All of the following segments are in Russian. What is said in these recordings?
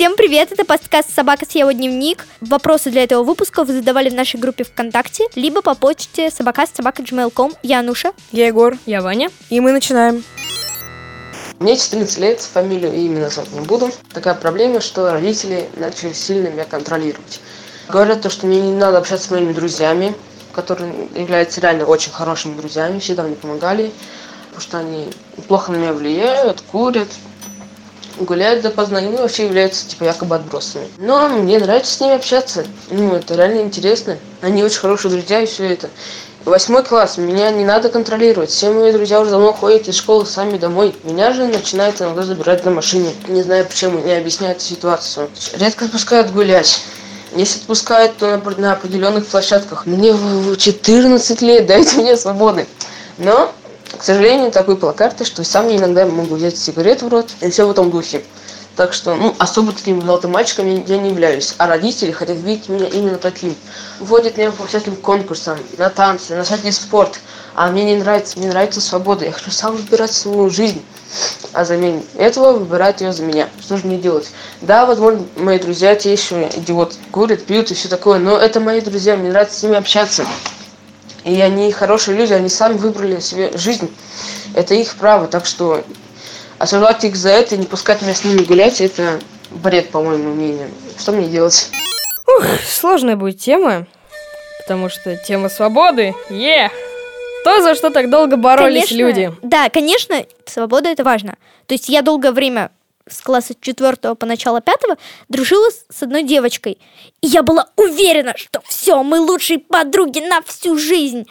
Всем привет, это подкаст «Собака съела дневник». Вопросы для этого выпуска вы задавали в нашей группе ВКонтакте, либо по почте собакаст собака gmail.com. Я Ануша. Я Егор. Я Ваня. И мы начинаем. Мне 14 лет, фамилию и имя назвать не буду. Такая проблема, что родители начали сильно меня контролировать. Говорят то, что мне не надо общаться с моими друзьями, которые являются реально очень хорошими друзьями, всегда мне помогали, потому что они плохо на меня влияют, курят, гуляют допоздна, и вообще являются типа якобы отбросами. Но мне нравится с ними общаться, ну это реально интересно. Они очень хорошие друзья и все это. Восьмой класс, меня не надо контролировать. Все мои друзья уже давно ходят из школы сами домой. Меня же начинают иногда забирать на машине. Не знаю почему, не объясняют ситуацию. Редко отпускают гулять. Если отпускают, то на, на определенных площадках. Мне в 14 лет, дайте мне свободы. Но к сожалению, такой плакат, что сам я иногда могу взять сигарету в рот и все в этом духе. Так что, ну, особо таким золотым мальчиком я не являюсь. А родители хотят видеть меня именно таким. Вводят меня по всяким конкурсам, на танцы, на всякий спорт. А мне не нравится, мне нравится свобода. Я хочу сам выбирать свою жизнь. А замене этого выбирать ее за меня. Что же мне делать? Да, возможно, мои друзья те еще идиоты. Курят, пьют и все такое. Но это мои друзья, мне нравится с ними общаться. И они хорошие люди, они сами выбрали себе жизнь. Это их право, так что осуждать их за это и не пускать меня с ними гулять, это бред, по моему мнению. Что мне делать? Ух, сложная будет тема, потому что тема свободы, е! Yeah. То, за что так долго боролись конечно, люди. Да, конечно, свобода это важно. То есть я долгое время с класса четвертого по начало пятого дружила с одной девочкой. И я была уверена, что все, мы лучшие подруги на всю жизнь.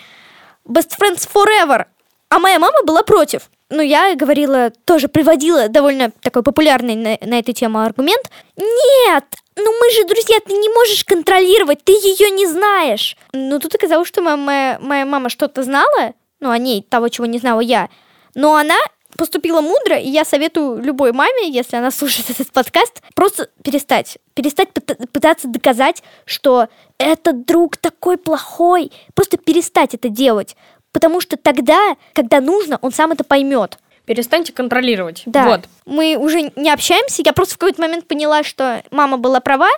Best friends forever. А моя мама была против. Ну, я говорила, тоже приводила довольно такой популярный на, на эту тему аргумент. Нет, ну мы же друзья, ты не можешь контролировать, ты ее не знаешь. Ну, тут оказалось, что моя, моя, моя мама что-то знала, ну, о ней, того, чего не знала я. Но она поступила мудро, и я советую любой маме, если она слушает этот подкаст, просто перестать. Перестать пытаться доказать, что этот друг такой плохой. Просто перестать это делать. Потому что тогда, когда нужно, он сам это поймет. Перестаньте контролировать. Да. Вот. Мы уже не общаемся. Я просто в какой-то момент поняла, что мама была права.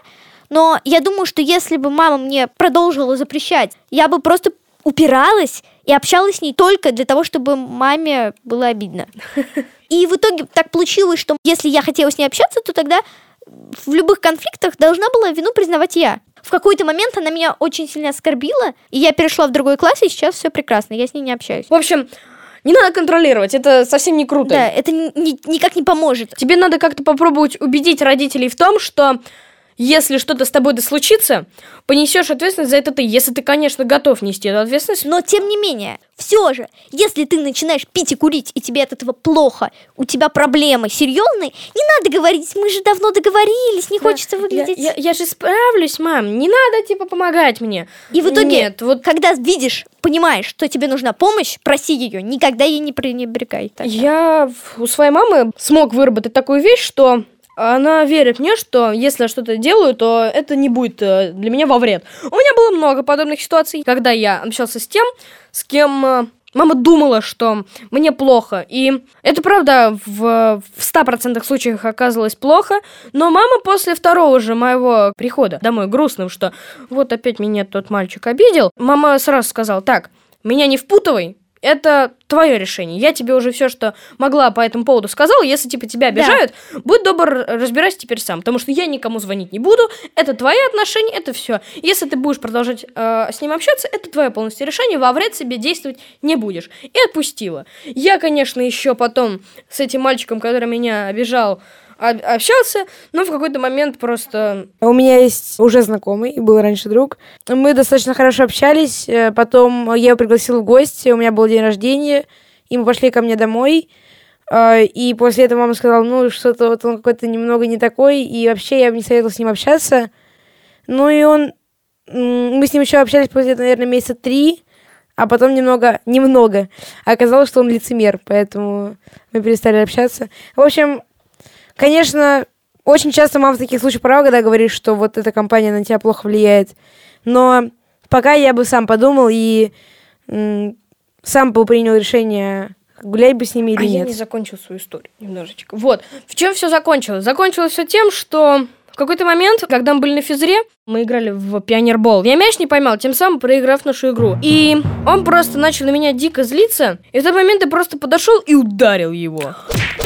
Но я думаю, что если бы мама мне продолжила запрещать, я бы просто упиралась и общалась с ней только для того, чтобы маме было обидно. И в итоге так получилось, что если я хотела с ней общаться, то тогда в любых конфликтах должна была вину признавать я. В какой-то момент она меня очень сильно оскорбила, и я перешла в другой класс, и сейчас все прекрасно, я с ней не общаюсь. В общем, не надо контролировать, это совсем не круто. Да, это ни, ни, никак не поможет. Тебе надо как-то попробовать убедить родителей в том, что если что-то с тобой да случится, понесешь ответственность за это ты, если ты, конечно, готов нести эту ответственность. Но тем не менее, все же, если ты начинаешь пить и курить, и тебе от этого плохо, у тебя проблемы серьезные, не надо говорить, мы же давно договорились, не хочется выглядеть. Я, я, я же справлюсь, мам, не надо, типа, помогать мне. И в итоге, Нет, вот... когда видишь, понимаешь, что тебе нужна помощь, проси ее, никогда ей не пренебрегай. Тогда. Я у своей мамы смог выработать такую вещь, что она верит мне, что если я что-то делаю, то это не будет э, для меня во вред. У меня было много подобных ситуаций, когда я общался с тем, с кем э, мама думала, что мне плохо. И это правда в, в 100% случаях оказалось плохо, но мама после второго же моего прихода домой грустным, что вот опять меня тот мальчик обидел, мама сразу сказала, так, меня не впутывай, это твое решение. Я тебе уже все, что могла по этому поводу сказала. Если типа тебя обижают, да. будь добр, разбирайся теперь сам, потому что я никому звонить не буду. Это твои отношения, это все. Если ты будешь продолжать э, с ним общаться, это твое полностью решение. Во вред себе действовать не будешь. И отпустила. Я, конечно, еще потом с этим мальчиком, который меня обижал, общался, но в какой-то момент просто... У меня есть уже знакомый, был раньше друг. Мы достаточно хорошо общались, э, потом я его пригласил в гости, у меня был день рождения, и мы пошли ко мне домой, э, и после этого мама сказала, ну, что-то вот он какой-то немного не такой, и вообще я бы не советовала с ним общаться. Ну, и он... Мы с ним еще общались после, наверное, месяца три, а потом немного, немного. Оказалось, что он лицемер, поэтому мы перестали общаться. В общем, Конечно, очень часто мама в таких случаях права, когда говорит, что вот эта компания на тебя плохо влияет. Но пока я бы сам подумал и сам бы принял решение, гулять бы с ними или а нет. я не закончил свою историю немножечко. Вот, в чем все закончилось? Закончилось все тем, что В какой-то момент, когда мы были на физре, мы играли в пионербол. Я мяч не поймал, тем самым проиграв нашу игру. И он просто начал на меня дико злиться. И в тот момент я просто подошел и ударил его.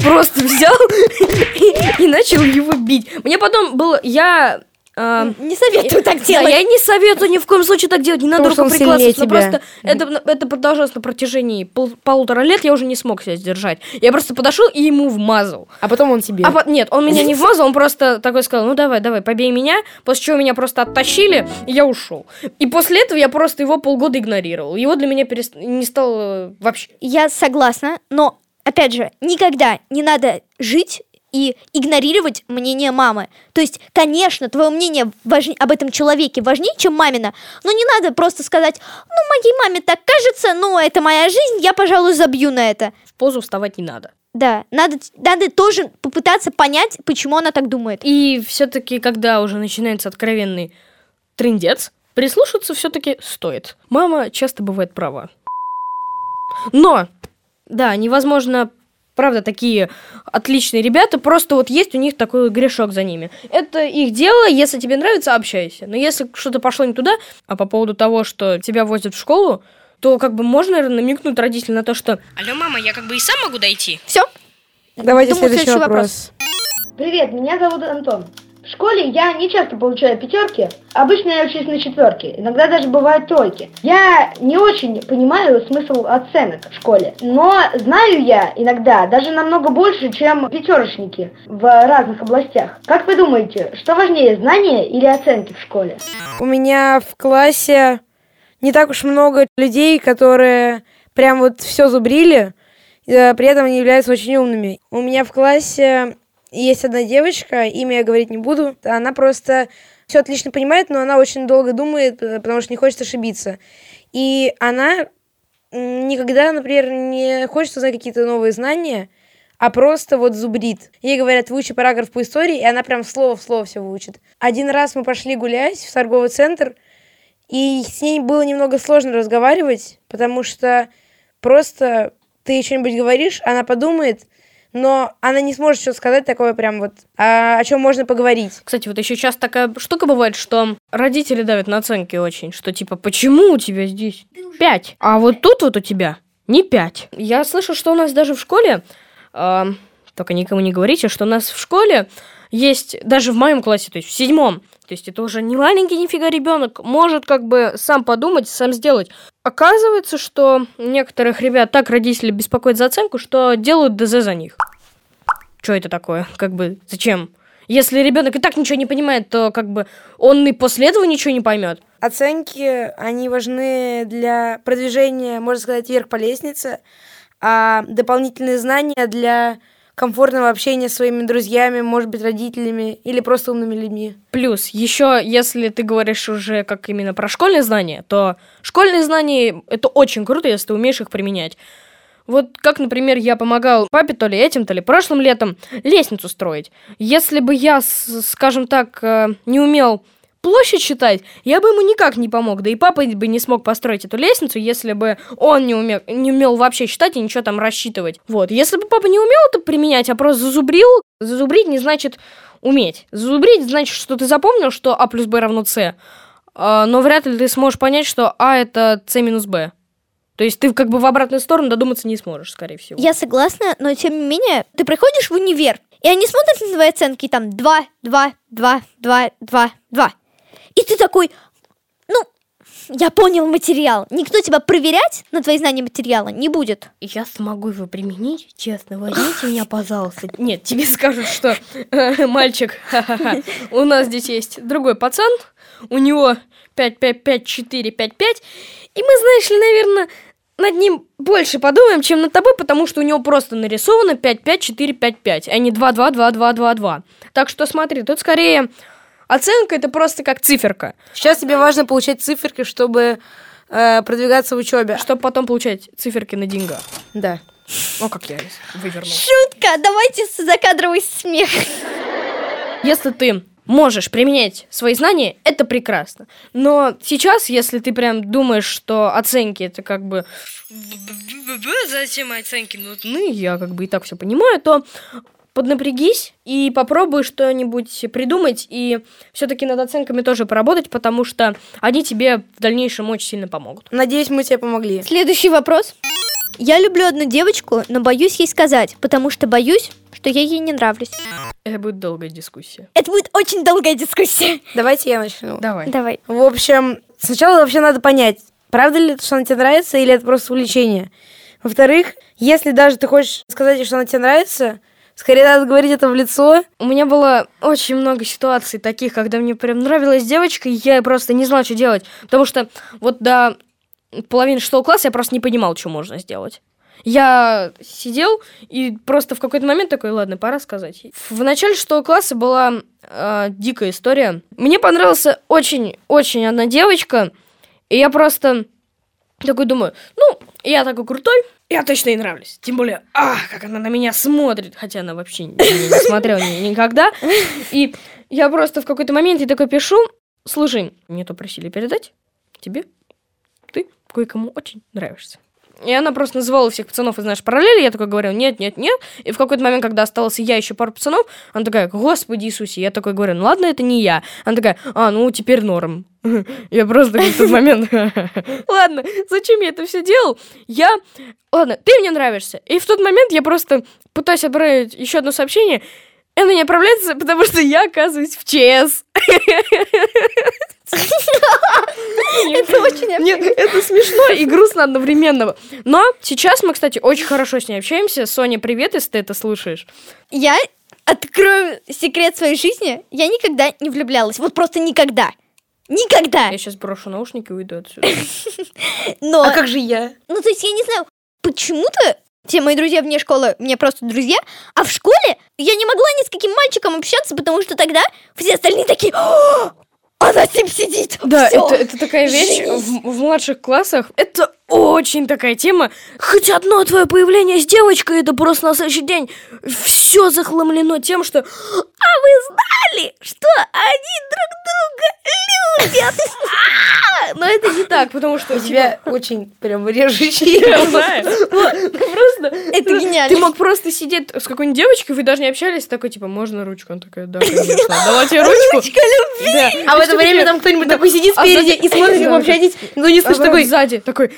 Просто взял и, и начал его бить. Мне потом было... Я а, Не советую так да, делать. я не советую ни в коем случае так делать, не надо сильнее Но просто это, это продолжалось на протяжении пол- полутора лет, я уже не смог себя сдержать. Я просто подошел и ему вмазал. А потом он тебе. А нет, он меня не вмазал, он просто такой сказал, ну давай, давай, побей меня, после чего меня просто оттащили, и я ушел. И после этого я просто его полгода игнорировал. Его для меня перест- не стало вообще. Я согласна, но, опять же, никогда не надо жить и игнорировать мнение мамы. То есть, конечно, твое мнение важнее- об этом человеке важнее, чем мамина, но не надо просто сказать, ну, моей маме так кажется, ну, это моя жизнь, я, пожалуй, забью на это. В позу вставать не надо. Да, надо, надо тоже попытаться понять, почему она так думает. И все-таки, когда уже начинается откровенный трендец, прислушаться все-таки стоит. Мама часто бывает права. Но, да, невозможно, правда, такие отличные ребята, просто вот есть у них такой грешок за ними. Это их дело, если тебе нравится, общайся. Но если что-то пошло не туда, а по поводу того, что тебя возят в школу, то как бы можно, наверное, намекнуть родителям на то, что «Алло, мама, я как бы и сам могу дойти». Все? Давайте Думаю, следующий следующий вопрос. Привет, меня зовут Антон. В школе я не часто получаю пятерки, обычно я учусь на четверке, иногда даже бывают тройки. Я не очень понимаю смысл оценок в школе, но знаю я иногда даже намного больше, чем пятерочники в разных областях. Как вы думаете, что важнее, знания или оценки в школе? У меня в классе не так уж много людей, которые прям вот все зубрили, э, при этом они являются очень умными. У меня в классе есть одна девочка, имя я говорить не буду, она просто все отлично понимает, но она очень долго думает, э, потому что не хочет ошибиться. И она никогда, например, не хочет узнать какие-то новые знания, а просто вот зубрит. Ей говорят, выучи параграф по истории, и она прям слово в слово все выучит. Один раз мы пошли гулять в торговый центр, и с ней было немного сложно разговаривать, потому что просто ты что-нибудь говоришь, она подумает, но она не сможет что сказать такое прям вот, а, о чем можно поговорить. Кстати, вот еще часто такая штука бывает, что родители давят на оценки очень, что типа, почему у тебя здесь пять, а вот тут вот у тебя не пять. Я слышу, что у нас даже в школе, а, только никому не говорите, что у нас в школе есть, даже в моем классе, то есть в седьмом, то есть это уже не маленький нифига ребенок, может как бы сам подумать, сам сделать. Оказывается, что некоторых ребят так родители беспокоят за оценку, что делают ДЗ за них. Что это такое? Как бы зачем? Если ребенок и так ничего не понимает, то как бы он и после этого ничего не поймет. Оценки, они важны для продвижения, можно сказать, вверх по лестнице, а дополнительные знания для комфортного общения с своими друзьями, может быть, родителями или просто умными людьми. Плюс, еще если ты говоришь уже как именно про школьные знания, то школьные знания это очень круто, если ты умеешь их применять. Вот как, например, я помогал папе то ли этим, то ли прошлым летом лестницу строить. Если бы я, скажем так, э, не умел площадь считать, я бы ему никак не помог. Да и папа бы не смог построить эту лестницу, если бы он не умел, не умел вообще считать и ничего там рассчитывать. Вот. Если бы папа не умел это применять, а просто зазубрил, зазубрить не значит уметь. Зазубрить значит, что ты запомнил, что А плюс Б равно С, а, но вряд ли ты сможешь понять, что А это С минус Б. То есть ты как бы в обратную сторону додуматься не сможешь, скорее всего. Я согласна, но тем не менее, ты приходишь в универ, и они смотрят на твои оценки, и там 2, 2, 2, 2, 2, 2. И ты такой, ну, я понял материал. Никто тебя проверять на твои знания материала не будет. Я смогу его применить, честно, возьмите меня, пожалуйста. Нет, тебе скажут, что э, мальчик, у нас здесь есть другой пацан, у него 5, 5, 5, 4, 5, 5, и мы, знаешь ли, наверное, над ним больше подумаем, чем над тобой, потому что у него просто нарисовано 5, 5, 4, 5, 5, а не 2, 2, 2, 2, 2, 2. Так что смотри, тут скорее оценка это просто как циферка, Сейчас тебе важно получать циферки, чтобы э, продвигаться в учебе. чтобы потом получать циферки на деньгах. Да. О, как я вывернул. Шутка, давайте закадровый смех. Если ты можешь применять свои знания, это прекрасно. Но сейчас, если ты прям думаешь, что оценки это как бы... Зачем оценки нужны? Я как бы и так все понимаю, то поднапрягись и попробуй что-нибудь придумать, и все-таки над оценками тоже поработать, потому что они тебе в дальнейшем очень сильно помогут. Надеюсь, мы тебе помогли. Следующий вопрос. Я люблю одну девочку, но боюсь ей сказать, потому что боюсь, что я ей не нравлюсь. Это будет долгая дискуссия. Это будет очень долгая дискуссия. Давайте я начну. Давай. Давай. В общем, сначала вообще надо понять, правда ли, что она тебе нравится, или это просто увлечение. Во-вторых, если даже ты хочешь сказать, что она тебе нравится, скорее надо говорить это в лицо. У меня было очень много ситуаций таких, когда мне прям нравилась девочка, и я просто не знала, что делать. Потому что вот до половины шестого класса я просто не понимал, что можно сделать. Я сидел и просто в какой-то момент такой, ладно, пора сказать. В начале шестого класса была э, дикая история. Мне понравился очень-очень одна девочка, и я просто такой думаю, ну, я такой крутой, я точно ей нравлюсь. Тем более, ах, как она на меня смотрит, хотя она вообще не, не смотрела ни- никогда. И я просто в какой-то момент ей такой пишу, слушай, мне то просили передать тебе, ты кое-кому очень нравишься. И она просто называла всех пацанов из нашей параллели, я такой говорю, нет, нет, нет. И в какой-то момент, когда остался я, еще пару пацанов, она такая, господи Иисусе, я такой говорю, ну ладно, это не я. Она такая, а, ну теперь норм. Я просто в тот момент, ладно, зачем я это все делал? Я, ладно, ты мне нравишься. И в тот момент я просто пытаюсь отправить еще одно сообщение, и оно не отправляется, потому что я оказываюсь в ЧС. Это очень Нет, это смешно и грустно одновременно. Но сейчас мы, кстати, очень хорошо с ней общаемся. Соня, привет, если ты это слушаешь. Я открою секрет своей жизни. Я никогда не влюблялась. Вот просто никогда. Никогда. Я сейчас брошу наушники и уйду отсюда. Но, А как же я? ну то есть я не знаю, почему-то все мои друзья вне школы мне просто друзья, а в школе я не могла ни с каким мальчиком общаться, потому что тогда все остальные такие, «О, она с ним сидит. Да, Всё. это, это такая вещь в, в младших классах. Это очень такая тема. Хоть одно твое появление с девочкой, это просто на следующий день все захламлено тем, что «А вы знали, что они друг друга любят?» А! Но это не так, потому что У тебя очень прям режущий. Вот, Просто Это ну, гениально. Ты мог просто сидеть с какой-нибудь девочкой, вы даже не общались, такой, типа, можно ручку? Он такая, да, конечно. Давайте ручку. Ручка любви. А в это время там кто-нибудь такой сидит А спереди и смотрит, как общаетесь, но не А слышит такой... сзади такой,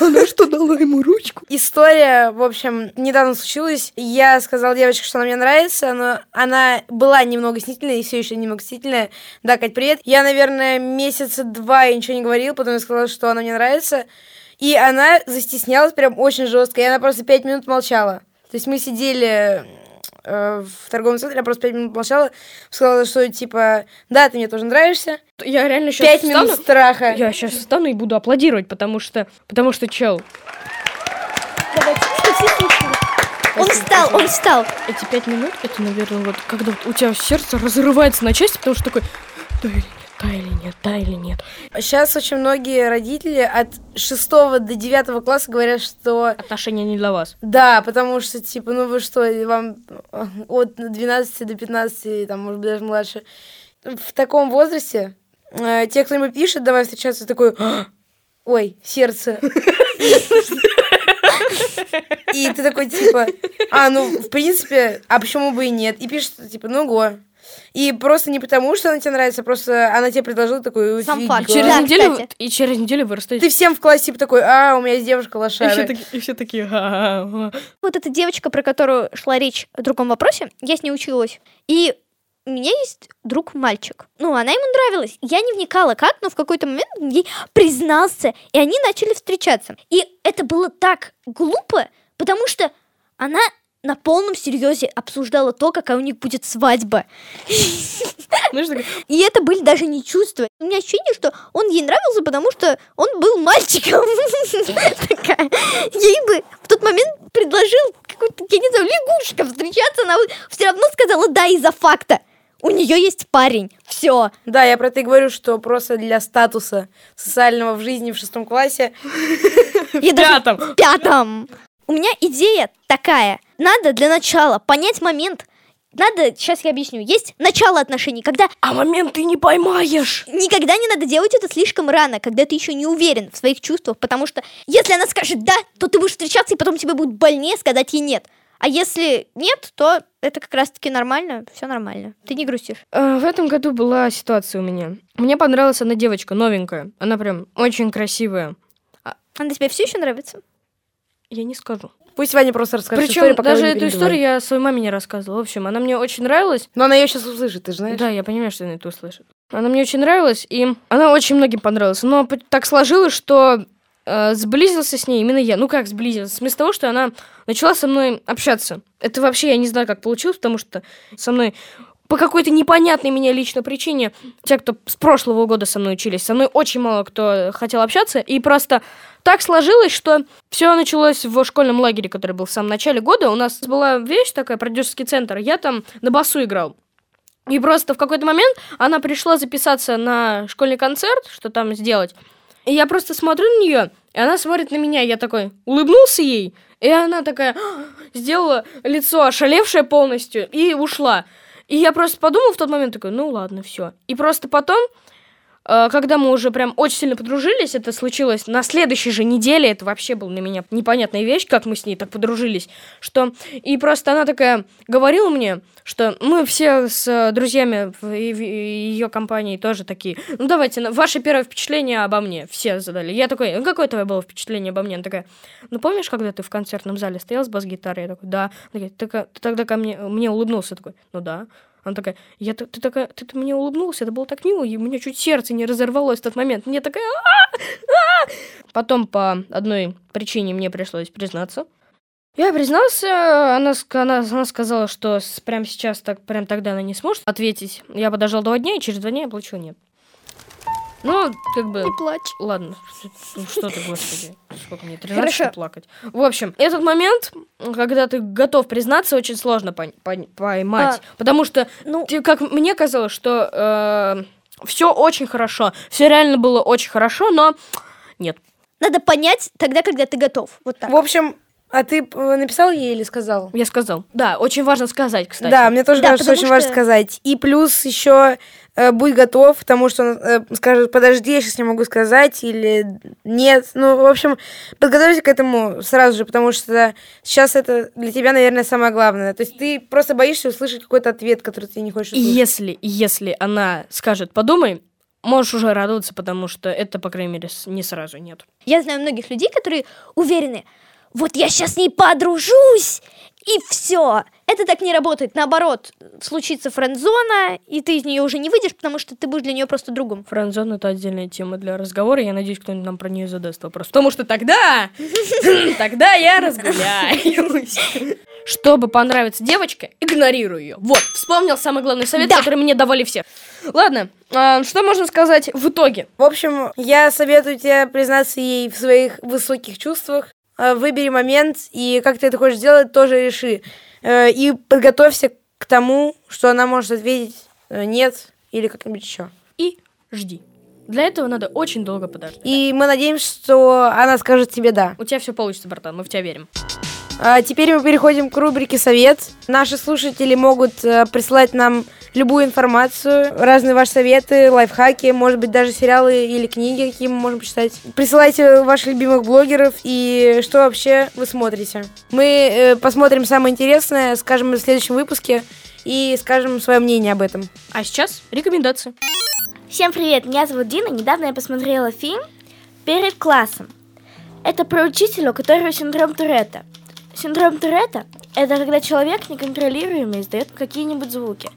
она что, дала ему ручку? История, в общем, недавно случилась. Я сказала девочке, что она мне нравится, но она была немного стеснительная и все еще немного стеснительная. Да, Кать, привет. Я, наверное, месяца два я ничего не говорила, потом я сказала, что она мне нравится. И она застеснялась прям очень жестко, и она просто пять минут молчала. То есть мы сидели э, в торговом центре, я просто пять минут молчала, сказала, что типа, да, ты мне тоже нравишься. Я реально сейчас Пять минут страха. Я сейчас встану и буду аплодировать, потому что, потому что, чел, Давайте. Он встал, он встал. эти пять минут, это, наверное, вот когда вот у тебя сердце разрывается на части, потому что такой, да да или нет, да или нет. Сейчас очень многие родители от 6 до 9 класса говорят, что Отношения не для вас. да, потому что, типа, ну вы что, вам э, от 12 до 15, там, может быть, даже младше, в таком возрасте э, те, кто ему пишет, давай встречаться, такой, «А, ой, сердце. И ты такой, типа, а, ну, в принципе, а почему бы и нет? И пишет, типа, ну, го. И просто не потому, что она тебе нравится, просто она тебе предложила такой Сам факт. Через Да, неделю, кстати. и через неделю вы расстаетесь. Ты всем в классе типа такой, а, у меня есть девушка И лошара. все такие, и все такие, «Ха-ха-ха». Вот эта девочка, про которую шла речь в другом вопросе, я с ней училась. И у меня есть друг мальчик. Ну, она ему нравилась. Я не вникала как, но в какой-то момент он ей признался, и они начали встречаться. И это было так глупо, потому что она на полном серьезе обсуждала то, какая у них будет свадьба. И это были даже не чувства. У меня ощущение, что он ей нравился, потому что он был мальчиком. Ей бы в тот момент предложил какой-то, я не знаю, лягушка встречаться, она все равно сказала да из-за факта. У нее есть парень. Все. Да, я про это и говорю, что просто для статуса социального в жизни в шестом классе. Даже пятом. в пятом. У меня идея такая. Надо для начала понять момент. Надо, сейчас я объясню. Есть начало отношений, когда А момент ты не поймаешь. Никогда не надо делать это слишком рано, когда ты еще не уверен в своих чувствах, потому что если она скажет да, то ты будешь встречаться, и потом тебе будет больнее сказать ей нет. А если нет, то это как раз-таки нормально, все нормально. Ты не грустишь. Э, В этом году была ситуация у меня. Мне понравилась одна девочка, новенькая. Она прям очень красивая. Она тебе все еще нравится? Я не скажу. Пусть Ваня просто расскажет Причем историю, пока даже эту историю я своей маме не рассказывала. В общем, она мне очень нравилась. Но она ее сейчас услышит, ты же знаешь. Да, я понимаю, что она это услышит. Она мне очень нравилась, и она очень многим понравилась. Но так сложилось, что э, сблизился с ней именно я. Ну как сблизился? В смысле того, что она начала со мной общаться. Это вообще я не знаю, как получилось, потому что со мной по какой-то непонятной меня лично причине, те, кто с прошлого года со мной учились, со мной очень мало кто хотел общаться, и просто так сложилось, что все началось в школьном лагере, который был в самом начале года. У нас была вещь такая, продюсерский центр, я там на басу играл. И просто в какой-то момент она пришла записаться на школьный концерт, что там сделать. И я просто смотрю на нее, и она смотрит на меня, я такой улыбнулся ей, и она такая сделала лицо ошалевшее полностью и ушла. И я просто подумал в тот момент, такой, ну ладно, все. И просто потом, когда мы уже прям очень сильно подружились, это случилось на следующей же неделе, это вообще была на меня непонятная вещь, как мы с ней так подружились, что... И просто она такая говорила мне, что мы все с э, друзьями в ее компании тоже такие, ну давайте, ваше первое впечатление обо мне, все задали. Я такой, ну какое твое было впечатление обо мне? Она такая, ну помнишь, когда ты в концертном зале стоял с бас-гитарой? Я такой, да. Она такая, ты, тогда ко мне, мне улыбнулся. Такой, ну да. Она такая, я, т- ты, такая, ты, ты мне улыбнулся, это было так мило, и у меня чуть сердце не разорвалось в тот момент. Мне такая... «А! А!» Потом по одной причине мне пришлось признаться. Я признался, она, она, она сказала, что прямо сейчас, так, прям тогда она не сможет ответить. Я подождал два дня, и через два дня я получил нет. Ну, как бы... Не плачь. Ладно, ну что ты, господи, сколько мне, 13 Хорошо. плакать. В общем, этот момент, когда ты готов признаться, очень сложно пон- пон- поймать. потому что, Ну, ты- как мне казалось, что все очень хорошо, все реально было очень хорошо, но нет. надо понять тогда, когда ты готов. Вот так. В общем, а ты э, написал ей или сказал? Я сказал. Да, очень важно сказать, кстати. Да, мне тоже Да, кажется, потому очень важно что- сказать. И плюс еще э, будь готов к тому, что он э, скажет, подожди, я сейчас не могу сказать, или нет. Ну, в общем, подготовься к этому сразу же, потому что сейчас это для тебя, наверное, самое главное. То есть ты просто боишься услышать какой-то ответ, который ты не хочешь И услышать. если, если она скажет, подумай, можешь уже радоваться, потому что это, по крайней мере, не сразу нет. Я знаю многих людей, которые уверены, вот я сейчас с ней подружусь, и все. Это так не работает. Наоборот, случится френдзона, и ты из нее уже не выйдешь, потому что ты будешь для нее просто другом. Френдзон — это отдельная тема для разговора. Я надеюсь, кто-нибудь нам про нее задаст вопрос. Потому что тогда, тогда я разгуляюсь. Чтобы понравиться девочке, игнорирую ее. Вот, вспомнил самый главный совет, Да. который мне давали все. Ладно, а, что можно сказать в итоге? В общем, я советую тебе признаться ей в своих высоких чувствах. Э, Выбери момент, и как ты это хочешь сделать, тоже реши. Э, И подготовься к тому, что она может ответить э, нет или как-нибудь еще. И жди. Для этого надо очень долго подождать. И мы надеемся, что она скажет тебе да. У тебя все получится, братан, мы в тебя верим. А теперь мы переходим к рубрике «Совет». Наши слушатели могут присылать нам любую информацию, разные ваши советы, лайфхаки, может быть, даже сериалы или книги, какие мы можем почитать. Присылайте ваших любимых блогеров и что вообще вы смотрите. Мы э, посмотрим самое интересное, скажем в следующем выпуске и скажем свое мнение об этом. А сейчас рекомендации. Всем привет, меня зовут Дина. Недавно я посмотрела фильм «Перед классом». Это про учителя, у которого синдром Туретта. Синдром Туретта – это когда человек неконтролируемо издает какие-нибудь звуки.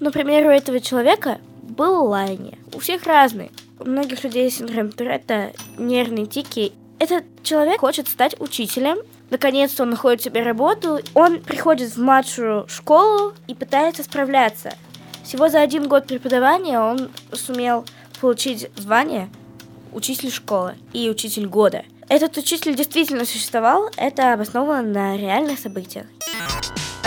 Например, у этого человека было лаяние. У всех разные. У многих людей синдром Туретта нервные тики. Этот человек хочет стать учителем. Наконец-то он находит себе работу. Он приходит в младшую школу и пытается справляться. Всего за один год преподавания он сумел получить звание учитель школы и учитель года. Этот учитель действительно существовал, это обосновано на реальных событиях.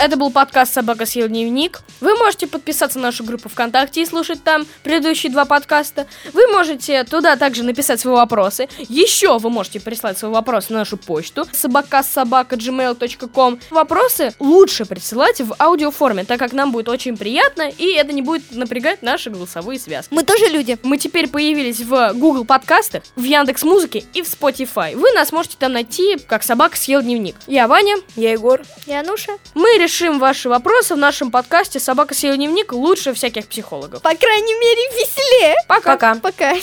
Это был подкаст «Собака съел дневник». Вы можете подписаться на нашу группу ВКонтакте и слушать там предыдущие два подкаста. Вы можете туда также написать свои вопросы. Еще вы можете прислать свой вопрос на нашу почту собакасобака.gmail.com Вопросы лучше присылать в аудиоформе, так как нам будет очень приятно, и это не будет напрягать наши голосовые связки. Мы тоже люди. Мы теперь появились в Google подкастах, в Яндекс Музыке и в Spotify. Вы нас можете там найти, как собака съел дневник. Я Ваня. Я Егор. Я Нуша. Мы решим ваши вопросы в нашем подкасте «Собака съел дневник» лучше всяких психологов. По крайней мере, веселее. Пока. Пока. Пока.